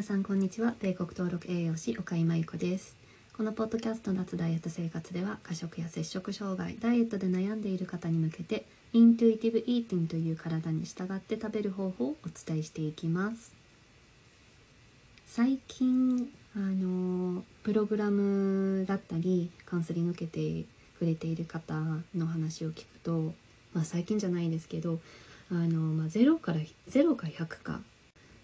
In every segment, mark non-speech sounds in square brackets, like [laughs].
皆さんこんにちは。米国登録栄養士岡井真由子です。このポッドキャスト夏ダイエット生活では過食や摂食障害ダイエットで悩んでいる方に向けてイントゥイティブイーティングという体に従って食べる方法をお伝えしていきます。最近あのプログラムだったりカウンセリング受けてくれている方の話を聞くと、まあ、最近じゃないですけどあの、まあ、0から0か100か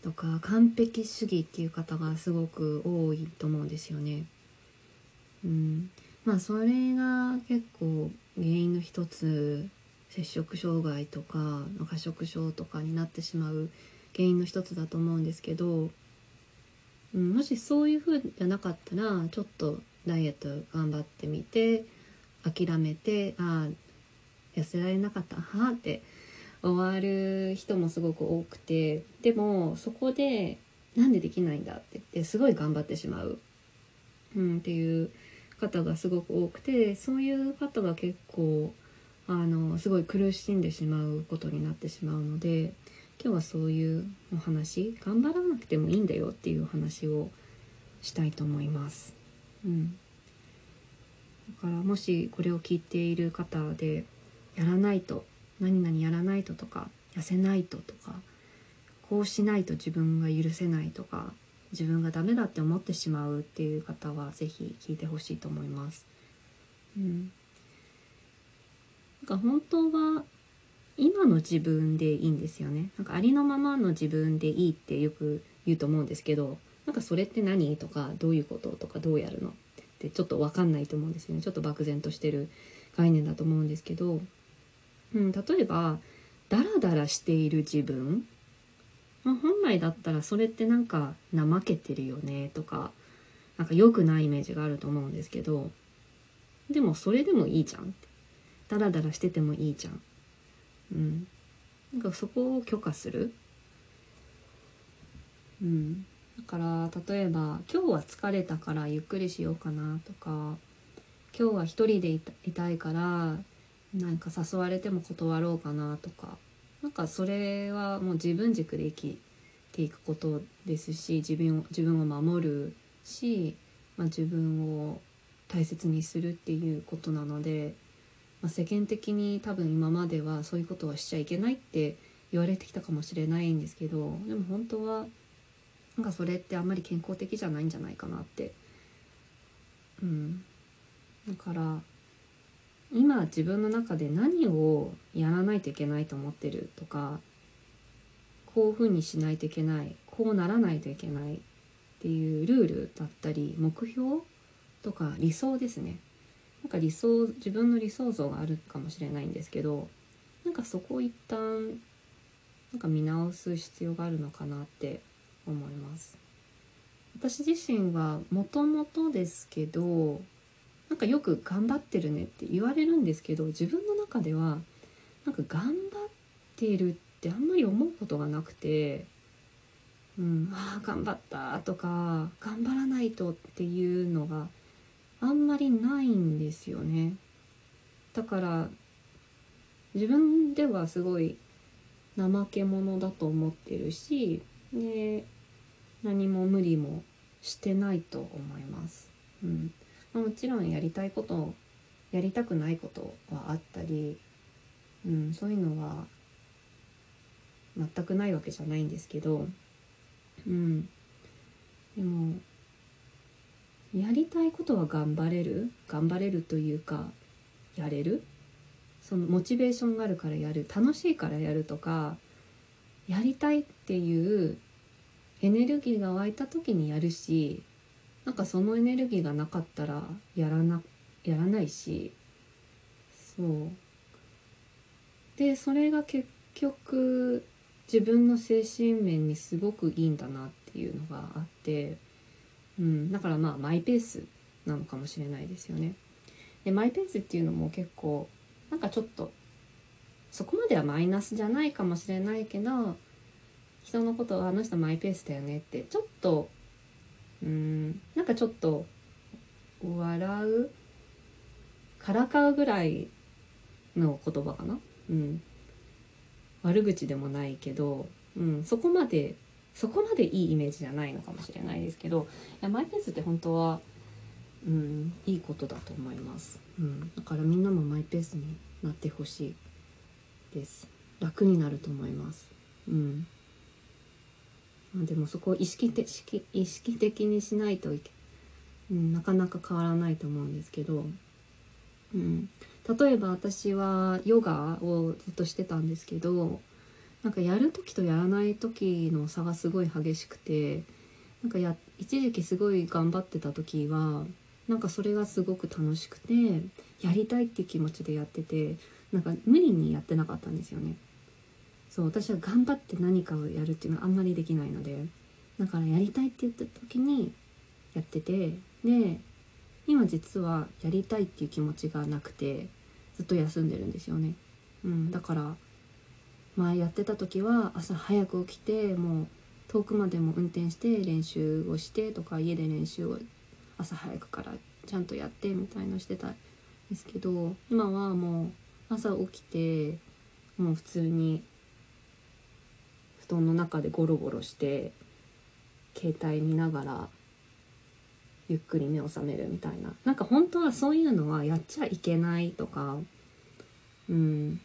とか完璧主義っていう方がすごく多いと思うんですよね。うん、まあそれが結構原因の一つ摂食障害とか過食症とかになってしまう原因の一つだと思うんですけど、うん、もしそういう風じゃなかったらちょっとダイエット頑張ってみて諦めてああ痩せられなかったはあって終わる人もすごく多くてでもそこでなんでできないんだって言ってすごい頑張ってしまう、うん、っていう方がすごく多くてそういう方が結構あのすごい苦しんでしまうことになってしまうので今日はそういうお話頑張らなくてもいいんだよっていう話をしたいと思います。うん、だからもしこれを聞いている方でやらないと何々やらないととか痩せないととかこうしないと自分が許せないとか自分がダメだって思ってしまうっていう方は是非聞いてほしいと思います。うん、なんか本当は今の自分でいいんですよね。なんかありのままの自分でいいってよく言うと思うんですけどなんかそれって何とかどういうこととかどうやるのってちょっと分かんないと思うんですよね。ちょっと漠然としてる概念だと思うんですけどうん、例えばダラダラしている自分、まあ、本来だったらそれってなんか怠けてるよねとかなんか良くないイメージがあると思うんですけどでもそれでもいいじゃんダラダラしててもいいじゃん。うん、なんかそこを許可する。うん、だから例えば今日は疲れたからゆっくりしようかなとか今日は一人でいたいからなんか誘われても断ろうかなとか。なんかそれはもう自分軸で生きていくことですし自分を自分を守るし、まあ、自分を大切にするっていうことなので、まあ、世間的に多分今まではそういうことはしちゃいけないって言われてきたかもしれないんですけどでも本当はなんかそれってあんまり健康的じゃないんじゃないかなって。うん。だから今自分の中で何をやらないといけないと思ってるとかこういうふうにしないといけないこうならないといけないっていうルールだったり目標とか理想ですね。なんか理想自分の理想像があるかもしれないんですけどなんかそこを一旦なんか見直す必要があるのかなって思います。私自身はもともとですけどなんかよく頑張ってるねって言われるんですけど自分の中ではなんか頑張ってるってあんまり思うことがなくて、うん、ああ頑張ったとか頑張らないとっていうのがあんまりないんですよね。だから自分ではすごい怠け者だと思ってるしで何も無理もしてないと思います。うんもちろんやりたいことやりたくないことはあったり、うん、そういうのは全くないわけじゃないんですけど、うん、でもやりたいことは頑張れる頑張れるというかやれる？そのモチベーションがあるからやる。楽しいからやるとかやりたいっていうエネルギーが湧いた時にやるしなんかそのエネルギーがなかったらやらなやらないしそうでそれが結局自分の精神面にすごくいいんだなっていうのがあって、うん、だからまあマイペースなのかもしれないですよね。でマイペースっていうのも結構なんかちょっとそこまではマイナスじゃないかもしれないけど人のことをあの人マイペースだよねってちょっとうん。なんかちょっと笑うからかうぐらいの言葉かな、うん、悪口でもないけど、うん、そこまでそこまでいいイメージじゃないのかもしれないですけどいやマイペースって本当は、うん、いいことだと思います、うん、だからみんなもマイペースになってほしいです。楽になると思います。うん。でもそこを意識的意識的にしないといけ、うん、なかなか変わらないと思うんですけど、うん、例えば私はヨガをずっとしてたんですけどなんかやる時とやらない時の差がすごい激しくてなんかや一時期すごい頑張ってた時はなんかそれがすごく楽しくてやりたいっていう気持ちでやっててなんか無理にやってなかったんですよね。そう私は頑張って何かをやるっていうのはあんまりできないのでだからやりたいって言った時にやっててで今実はやりたいっていう気持ちがなくてずっと休んでるんですよね。うん、だから前やってた時は朝早く起きてもう遠くまでも運転して練習をしてとか家で練習を朝早くからちゃんとやってみたいのしてたんですけど今はもう朝起きてもう普通に布団の中でゴロゴロして携帯見ながらゆっくり目を覚めるみたいな。なんか本当はそういうのはやっちゃいけないとかうん。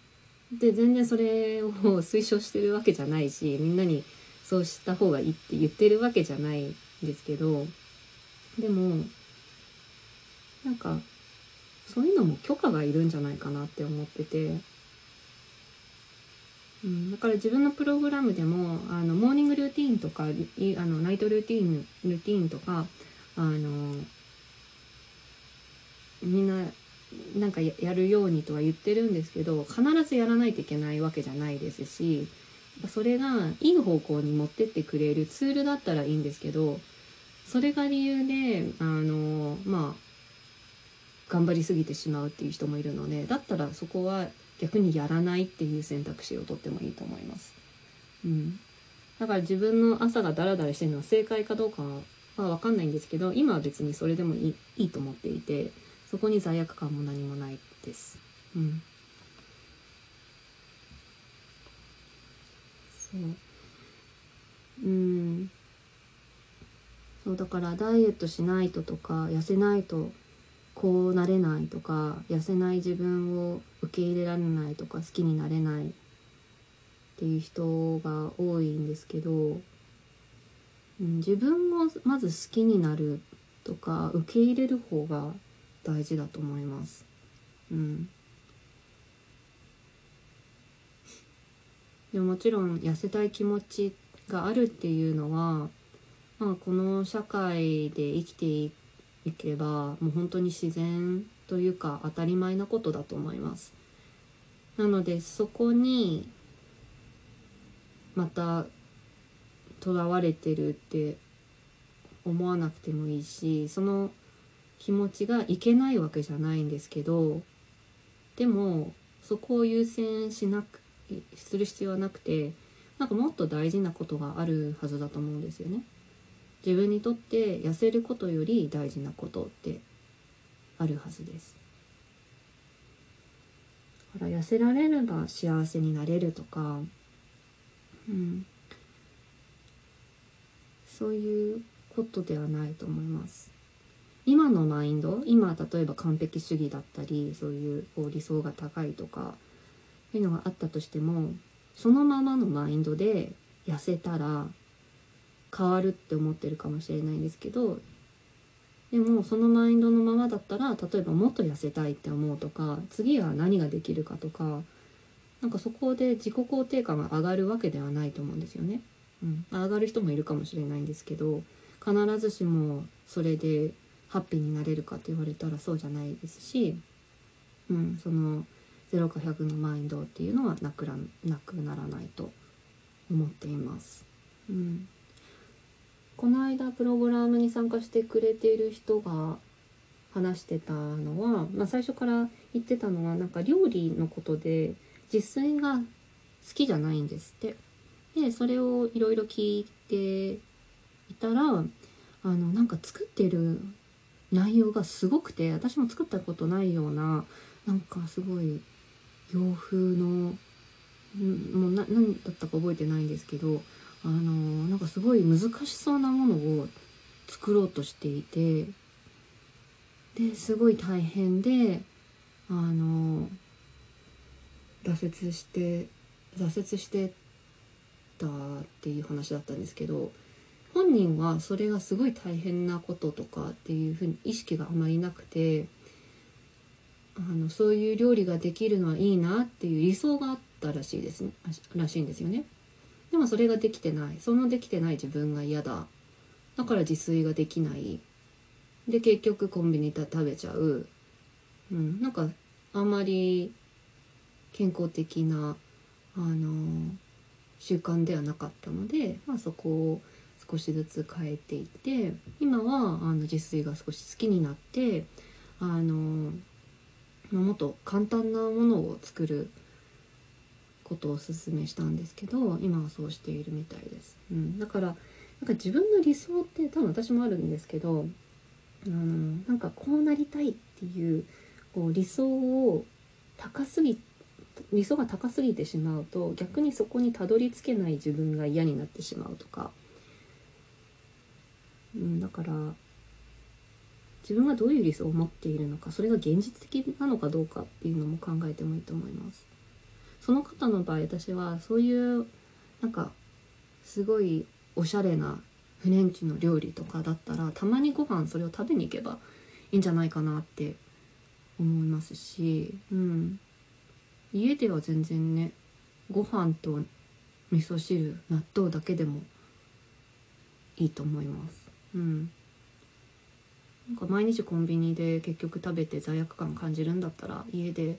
で全然それを推奨してるわけじゃないしみんなにそうした方がいいって言ってるわけじゃないんですけどでもなんかそういうのも許可がいるんじゃないかなって思ってて、うん、だから自分のプログラムでもあのモーニングルーティーンとかあのナイトルーティーンルーティーンとかあのみんななんかやるようにとは言ってるんですけど必ずやらないといけないわけじゃないですしそれがいい方向に持ってってくれるツールだったらいいんですけどそれが理由であのまあ頑張りすぎてしまうっていう人もいるのでだったらそこは逆にやらないっていう選択肢をとってもいいと思います。うん、だから自分の朝がダラダラしてるのは正解かどうかは分かんないんですけど今は別にそれでもいいいいと思っていてそこに罪悪感も何もないです。うん。そう。うん。そうだからダイエットしないととか痩せないとこうなれないとか痩せない自分を受け入れられないとか好きになれないっていう人が多いんですけど、うん、自分をまず好きになるとか受け入れる方が大事だと思います。うん。でももちろん痩せたい気持ちがあるっていうのは、まあ、この社会で生きていけばもう本当に自然というか当たり前なことだと思います。なのでそこにまたとらわれてるって思わなくてもいいしその気持ちがいけないわけじゃないんですけどでもそこを優先しなくする必要はなくてなんかもっと大事なことがあるはずだと思うんですよね。自分にとって痩せることより大事なことってあるはずです。だから痩せられれば幸せになれるとか、うん、そういうことではないと思います。今のマインド今例えば完璧主義だったりそういうこう理想が高いとかそういうのがあったとしてもそのままのマインドで痩せたら変わるって思ってるかもしれないんですけどでもそのマインドのままだったら例えばもっと痩せたいって思うとか次は何ができるかとかなんかそこで自己肯定感が上がるわけではないと思うんですよね。うん、上がる人もいるかもしれないんですけど必ずしもそれでハッピーになれるかって言われたらそうじゃないですし、うん、その0か100のマインドっていうのはなくらなくならないと思っています。うん、この間プログラムに参加してくれている人が話してたのは、まあ、最初から言ってたのはなんか料理のことで自炊が好きじゃないんですって。でそれをいろいろ聞いていたらあのなんか作ってる内容がすごくて私も作ったことないようななんかすごい洋風のもう何だったか覚えてないんですけどあのなんかすごい難しそうなものを作ろうとしていてですごい大変であの挫折して挫折してたっていう話だったんですけど本人はそれがすごい大変なこととかっていうふうに意識があまりなくてあのそういう料理ができるのはいいなっていう理想があったらしいですねらしいんですよね。でもそれができてない。そのできてない自分が嫌だ。だから自炊ができない。で結局コンビニで食べちゃう、うん、なんかあんまり健康的なあの習慣ではなかったので、まあ、そこを少しずつ変えていって今はあの自炊が少し好きになってあのもっと簡単なものを作ることをおすすめしたんですけど今はそうしているみたいです。うん、だからなんか自分の理想って多分私もあるんですけどあのなんかこうなりたいっていうこう理想を高すぎ理想が高すぎてしまうと逆にそこにたどり着けない自分が嫌になってしまうとか、うん、だから自分がどういう理想を持っているのかそれが現実的なのかどうかっていうのも考えてもいいと思います。その方の場合私はそういうなんかすごいおしゃれなフレンチの料理とかだったらたまにご飯それを食べに行けばいいんじゃないかなって思いますし、うん、家では全然ねご飯と味噌汁納豆だけでもいいと思います。うんなんか毎日コンビニで結局食べて罪悪感感じるんだったら家で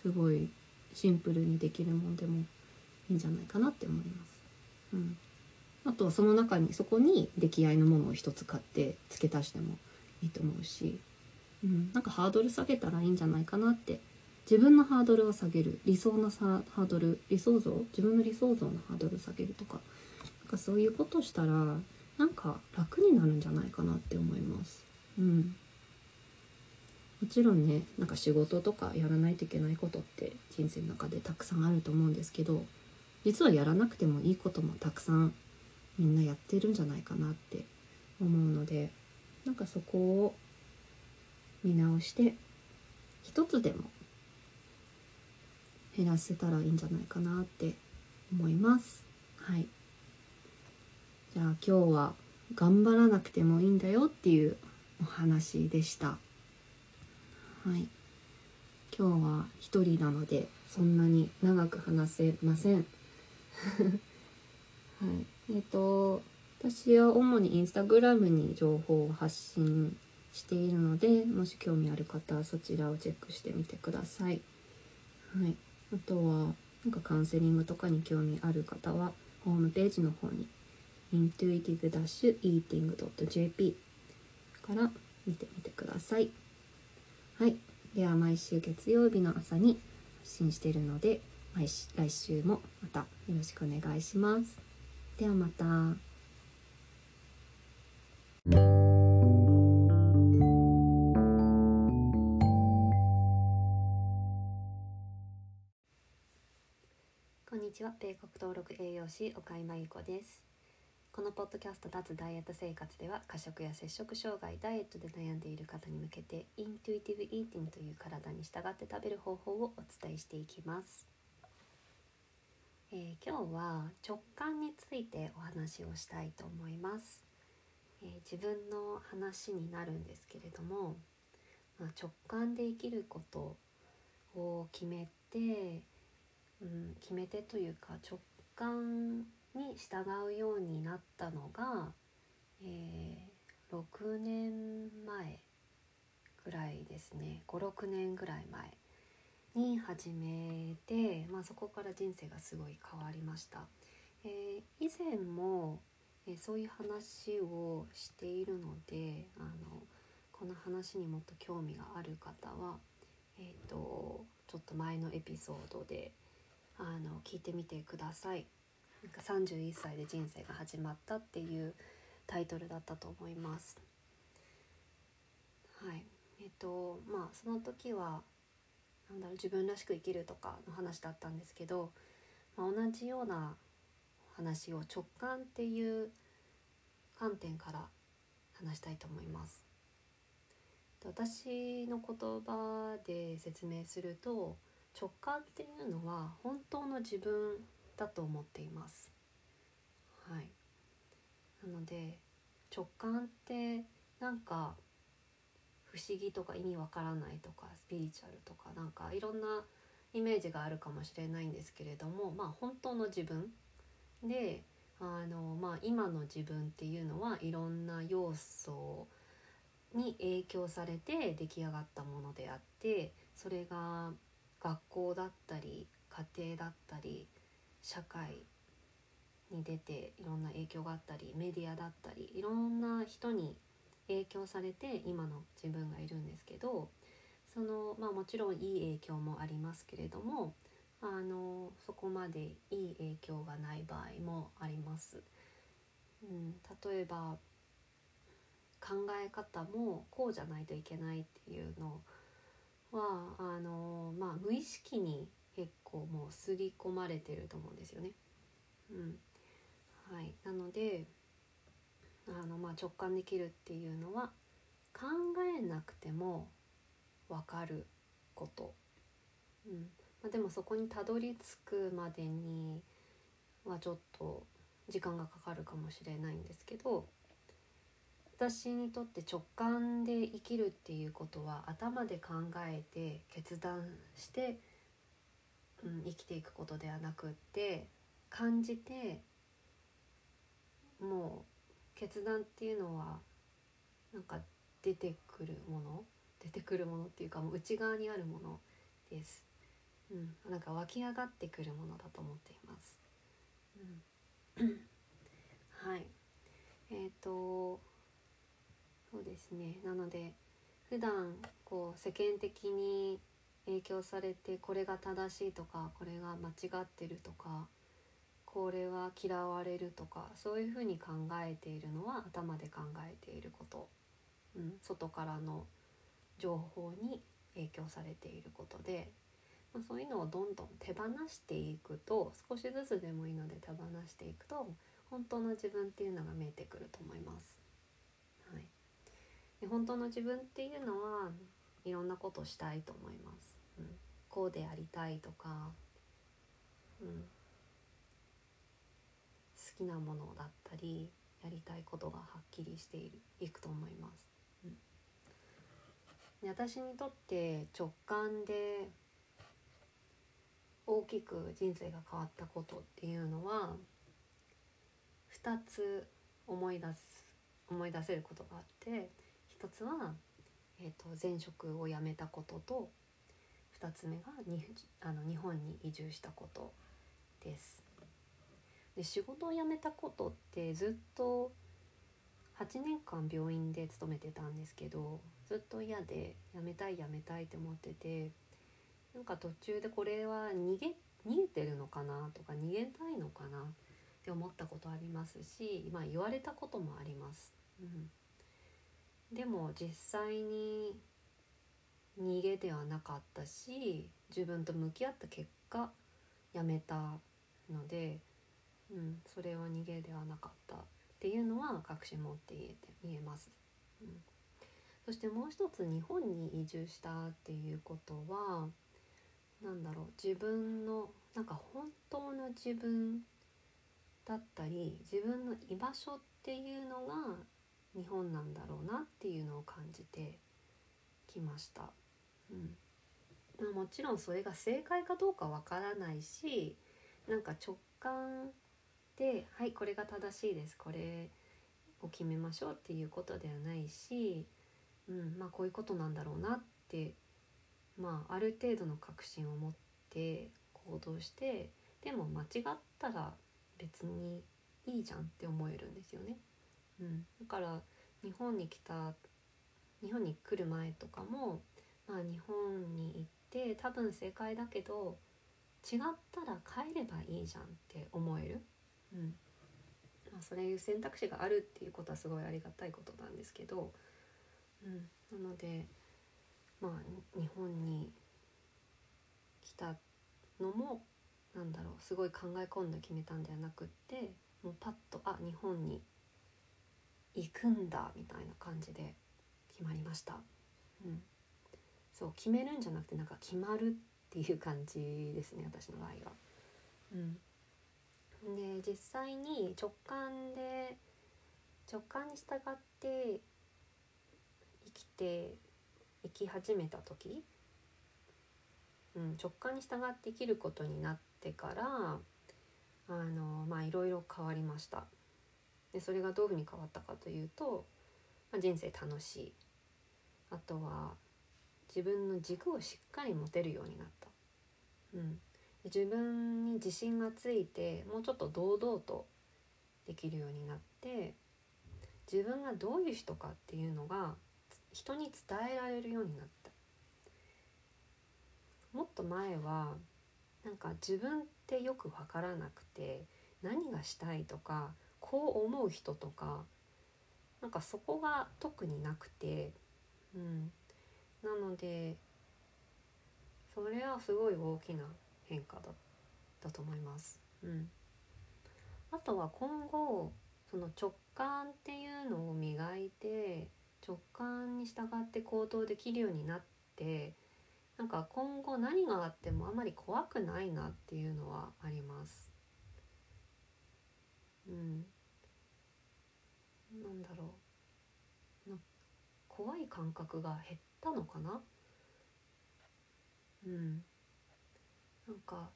すごいシンプルにできるもんでもいいんじゃないかなって思います。うん、あとはその中にそこに出来合いのものを一つ買って付け足してもいいと思うし、うん、なんかハードル下げたらいいんじゃないかなって。自分のハードルを下げる。理想のハードル。理想像？自分の理想像のハードル下げるとか。なんかそういうことしたらなんか楽になるんじゃないかなって思います。うん。もちろんねなんか仕事とかやらないといけないことって人生の中でたくさんあると思うんですけど実はやらなくてもいいこともたくさんみんなやってるんじゃないかなって思うのでなんかそこを見直して一つでも減らせたらいいんじゃないかなって思います。はい。じゃあ今日は頑張らなくてもいいんだよっていうお話でした。はい。今日は一人なのでそんなに長く話せません。[laughs] はい。えっ、ー、と私は主にインスタグラムに情報を発信しているのでもし興味ある方はそちらをチェックしてみてください。はい。あとはなんかカウンセリングとかに興味ある方はホームページの方に intuitive-eating.jp から見てみてください。はい。では毎週月曜日の朝に発信しているので来週もまたよろしくお願いします。ではまた。こんにちは米国登録栄養士岡井真由子ですこのポッドキャスト脱ダイエット生活では過食や摂食障害ダイエットで悩んでいる方に向けてイントゥイティブイーティングという体に従って食べる方法をお伝えしていきます、えー、今日は直感についてお話をしたいと思います、えー、自分の話になるんですけれども、まあ、直感で生きることを決めてうん、決め手というか直感に従うようになったのが、えー、6年前ぐらいですね56年ぐらい前に始めて、まあ、そこから人生がすごい変わりました。えー、以前も、えー、そういう話をしているのであのこの話にもっと興味がある方は、えーとちょっと前のエピソードであの聞いてみてください。か31歳で人生が始まったっていうタイトルだったと思います。はい、えっとまあその時はなんだろう自分らしく生きるとかの話だったんですけど、まあ、同じような話を直感っていう観点から話したいと思います。私の言葉で説明すると直感っていうのは本当の自分だと思っています。はい、なので直感ってなんか不思議とか意味わからないとかスピリチュアルとかなんかいろんなイメージがあるかもしれないんですけれどもまあ本当の自分であの、まあ、今の自分っていうのはいろんな要素に影響されて出来上がったものであってそれが学校だったり家庭だったり社会に出ていろんな影響があったりメディアだったりいろんな人に影響されて今の自分がいるんですけどそのまあもちろんいい影響もありますけれどもあのそこまでいい影響がない場合もあります。うん、例えば考え方もこうじゃないといけないっていうのはあの、まあ、無意識に結構もう刷り込まれてると思うんですよね。うん。はい、なのであの、まあ、直感できるっていうのは考えなくても分かること、うん。まあ、でもそこにたどり着くまでにはちょっと時間がかかるかもしれないんですけど私にとって直感で生きるっていうことは頭で考えて決断して、うん、生きていくことではなくって感じてもう決断っていうのはなんか出てくるもの出てくるものっていうかもう内側にあるものです。うん、なんか湧き上がってくるものだと思っています。うん、[clears throat] はい。えっ、ー、とそうですねなので普段こう世間的に影響されてこれが正しいとかこれが間違ってるとかこれは嫌われるとかそういうふうに考えているのは頭で考えていること、うん、外からの情報に影響されていることで、まあ、そういうのをどんどん手放していくと少しずつでもいいので手放していくと本当の自分っていうのが見えてくると思います。はい。で本当の自分っていうのはいろんなことしたいと思います、こうでありたいとか、うん、好きなものだったりやりたいことがはっきりしている。いくと思います、うん、で私にとって直感で大きく人生が変わったことっていうのは2つ思い出す思い出せることがあって一つは、えーと、前職を辞めたことと2つ目がにあの日本に移住したことです。で仕事を辞めたことってずっと8年間病院で勤めてたんですけどずっと嫌で辞めたい辞めたいって思っててなんか途中でこれは逃げ逃げてるのかな？とか逃げたいのかな？って思ったことありますし、ま、言われたこともあります。うんでも実際に逃げではなかったし自分と向き合った結果やめたので、うん、それは逃げではなかったっていうのは確信持って言えて言えます。うん、そしてもう一つ日本に移住したっていうことは何だろう自分のなんか本当の自分だったり自分の居場所っていうのが日本なんだろうなっていうのを感じてきました。うんまあ、もちろんそれが正解かどうかわからないしなんか直感で「はいこれが正しいですこれを決めましょう」っていうことではないし、うんまあ、こういうことなんだろうなって、まあ、ある程度の確信を持って行動してでも間違ったら別にいいじゃんって思えるんですよね。うん、だから日本に来た日本に来る前とかも、まあ、日本に行って多分正解だけど違ったら帰ればいいじゃんって思える、うん。まあ、そういう選択肢があるっていうことはすごいありがたいことなんですけど、うん、なのでまあ日本に来たのもなんだろうすごい考え込んで決めたんではなくってもうパッとあ日本に行くんだみたいな感じで決まりました。うん、そう決めるんじゃなくてなんか決まるっていう感じですね私の場合は。うん、で実際に直感で直感に従って生きて生き始めた時、うん、直感に従って生きることになってからあのまあいろいろ変わりました。でそれがどういうふうに変わったかというと、まあ、人生楽しい。あとは自分の軸をしっかり持てるようになった、うん、自分に自信がついてもうちょっと堂々とできるようになって自分がどういう人かっていうのが人に伝えられるようになった。もっと前はなんか自分ってよく分からなくて何がしたいとかこう思う人とかなんかそこが特になくて、うん、なのでそれはすごい大きな変化だだと思います。うん、あとは今後その直感っていうのを磨いて直感に従って行動できるようになってなんか今後何があってもあまり怖くないなっていうのはあります。うん、なんだろうな怖い感覚が減ったのかな？うんなんか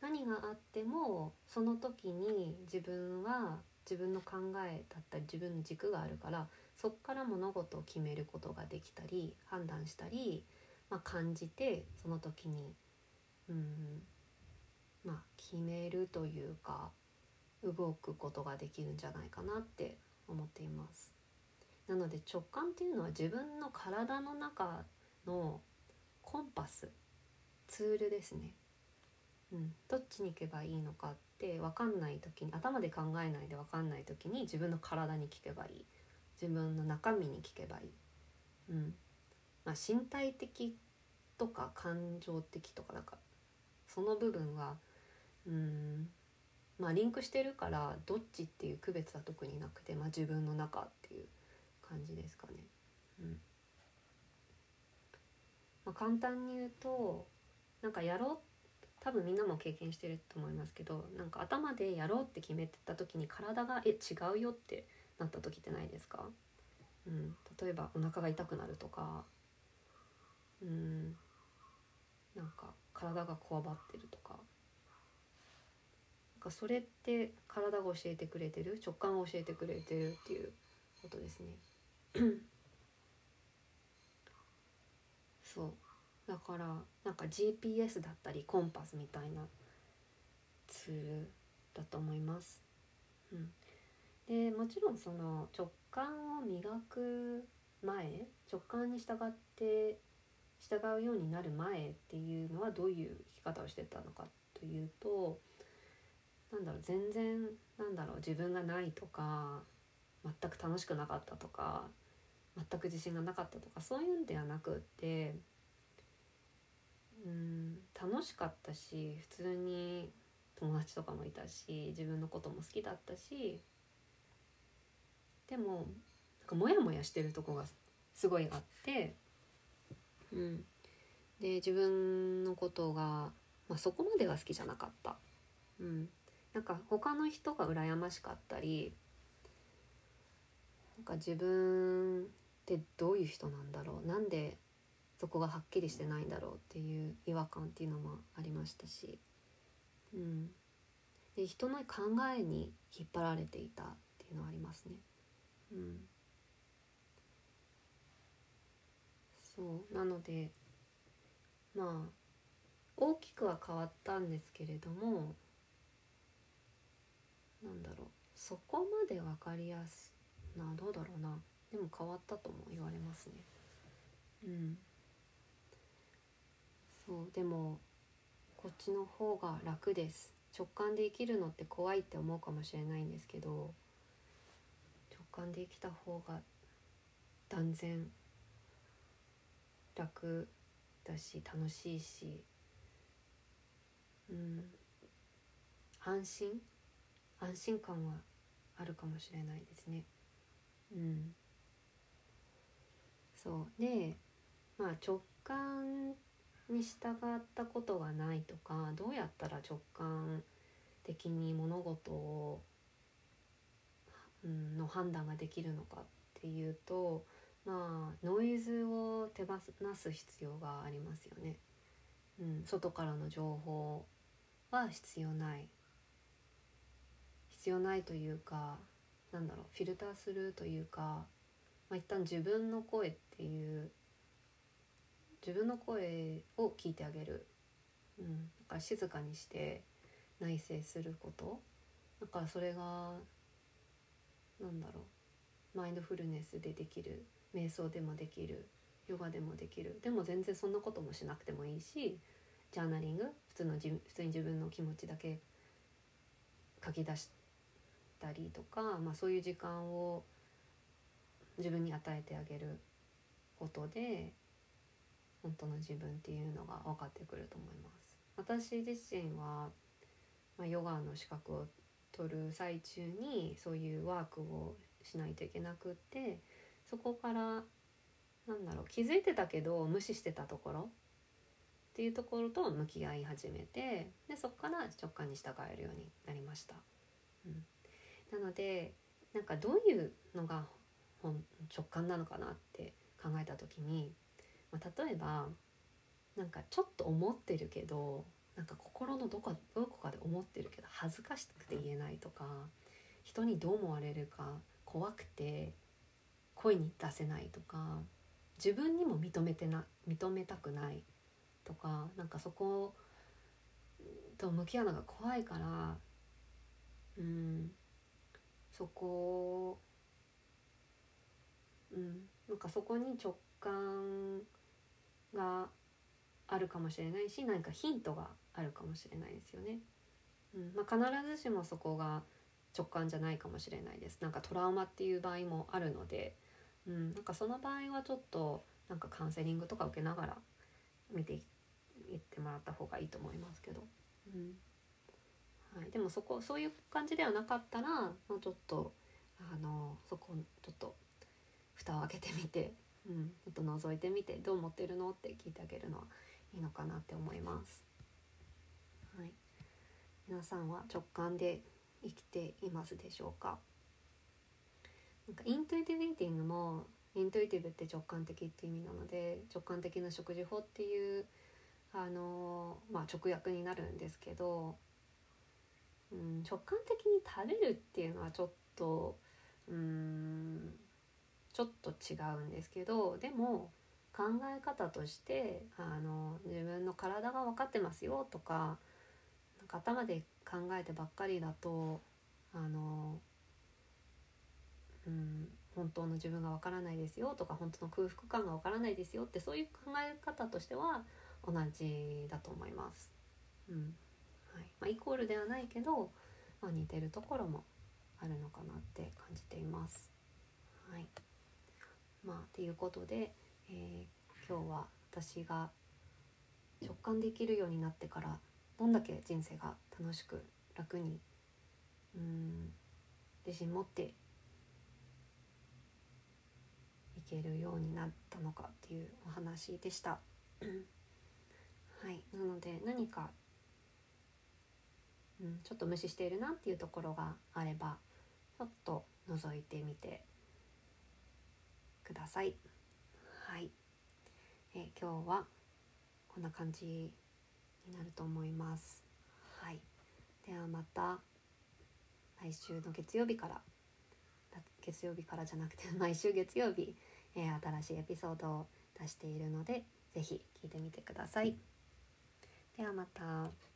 何があってもその時に自分は自分の考えだったり自分の軸があるからそこから物事を決めることができたり判断したり、まあ、感じてその時にうんまあ決めるというか動くことができるんじゃないかなって思っています。なので直感っていうのは自分の体の中のコンパスツールですね。うん、どっちに行けばいいのかって分かんない時に頭で考えないで分かんない時に自分の体に聞けばいい。自分の中身に聞けばいい。うん。まあ、身体的とか感情的とかなんかその部分はうん。まあリンクしてるからどっちっていう区別は特になくて、まあ、自分の中って感じですかね。うん。まあ、簡単に言うとなんかやろう多分みんなも経験してると思いますけどなんか頭でやろうって決めてた時に体が「え違うよ」ってなった時ってないですか、うん、例えばお腹が痛くなるとかうん。なんか体がこわばってるとか。なんかそれって体が教えてくれてる？直感を教えてくれてるっていうことですね。[clears throat] そうだからなんか GPS だったりコンパスみたいなツールだと思います。うん、でもちろんその直感を磨く前直感に従って従うようになる前っていうのはどういう生き方をしてたのかというとなんだろう全然なんだろう自分がないとか全く楽しくなかったとか全く自信がなかったとかそういうんではなくってうん楽しかったし普通に友達とかもいたし自分のことも好きだったしでもなんかモヤモヤしてるとこがすごいあって、うん、で自分のことが、まあ、そこまでは好きじゃなかった、うん、なんか他の人が羨ましかったりなんか自分ってどういう人なんだろう？なんでそこがはっきりしてないんだろうっていう違和感っていうのもありましたし、うん、で人の考えに引っ張られていたっていうのはありますね。うん、そう。なのでまあ大きくは変わったんですけれどもなんだろう。そこまで分かりやすなどうだろうな。でも変わったとも言われますね。うん。そうでもこっちの方が楽です。直感で生きるのって怖いって思うかもしれないんですけど直感で生きた方が断然楽だし楽しいしうん。安心？安心感はあるかもしれないですね。うん、そうでまあ直感に従ったことがないとかどうやったら直感的に物事を、うん、の判断ができるのかっていうとまあノイズを手放す必要がありますよね。うん、外からの情報は必要ない必要ないというかなんだろうフィルターするというか、まあ、一旦自分の声っていう自分の声を聞いてあげる、うん、だから静かにして内省すること。だからそれがなんだろう。マインドフルネスでできる。瞑想でもできる。ヨガでもできる。でも全然そんなこともしなくてもいいしジャーナリング。普通のじ普通に自分の気持ちだけ書き出したりとか、まあ、そういう時間を自分に与えてあげる。ことで本当の自分っていうのが分かってくると思います。私自身は、まあ、ヨガの資格を取る最中にそういうワークをしないといけなくってそこからなんだろう気づいてたけど無視してたところっていうところと向き合い始めてでそこから直感に従えるようになりました。うん、なのでなんかどういうのが直感なのかなって考えた時にまあ、例えばなんかちょっと思ってるけどなんか心のどこどこかで思ってるけど恥ずかしくて言えないとか人にどう思われるか怖くて声に出せないとか自分にも認めてな認めたくないとかなんかそこと向き合うのが怖いからうんそこうんなんかそこに直感があるかもしれないし何かヒントがあるかもしれないですよね。うんまあ、必ずしもそこが直感じゃないかもしれないです。なんかトラウマっていう場合もあるので、うん、なんかその場合はちょっとなんかカウンセリングとか受けながら見ていってもらった方がいいと思いますけど。うんはい、でもそこそういう感じではなかったら、まあ、ちょっとあのそこちょっと蓋を開けてみてうん、ちょっと覗いてみてどう思ってるのって聞いてあげるのはいいのかなって思います。はい、皆さんは直感で生きていますでしょうか？なんかイントゥイティブイーティングもイントゥイティブって直感的っていう意味なので直感的な食事法っていうあのまあ直訳になるんですけど、うん、直感的に食べるっていうのはちょっとうんちょっと違うんですけどでも考え方としてあの自分の体が分かってますよとかなんか頭で考えてばっかりだとあの、うん、本当の自分が分からないですよとか本当の空腹感が分からないですよってそういう考え方としては同じだと思います。うんはいまあ、イコールではないけど、まあ、似てるところもあるのかなって感じています。はいまあっていうことで、えー、今日は私が直感できるようになってからどんだけ人生が楽しく楽にうん自信持っていけるようになったのかっていうお話でした。[clears throat] はい、なので何か、うん、ちょっと無視しているなっていうところがあればちょっと覗いてみてください。はい、え、今日はこんな感じになると思います。はい、ではまた来週の月曜日から月曜日からじゃなくて [laughs] 毎週月曜日、えー、新しいエピソードを出しているので是非聞いてみてください。ではまた。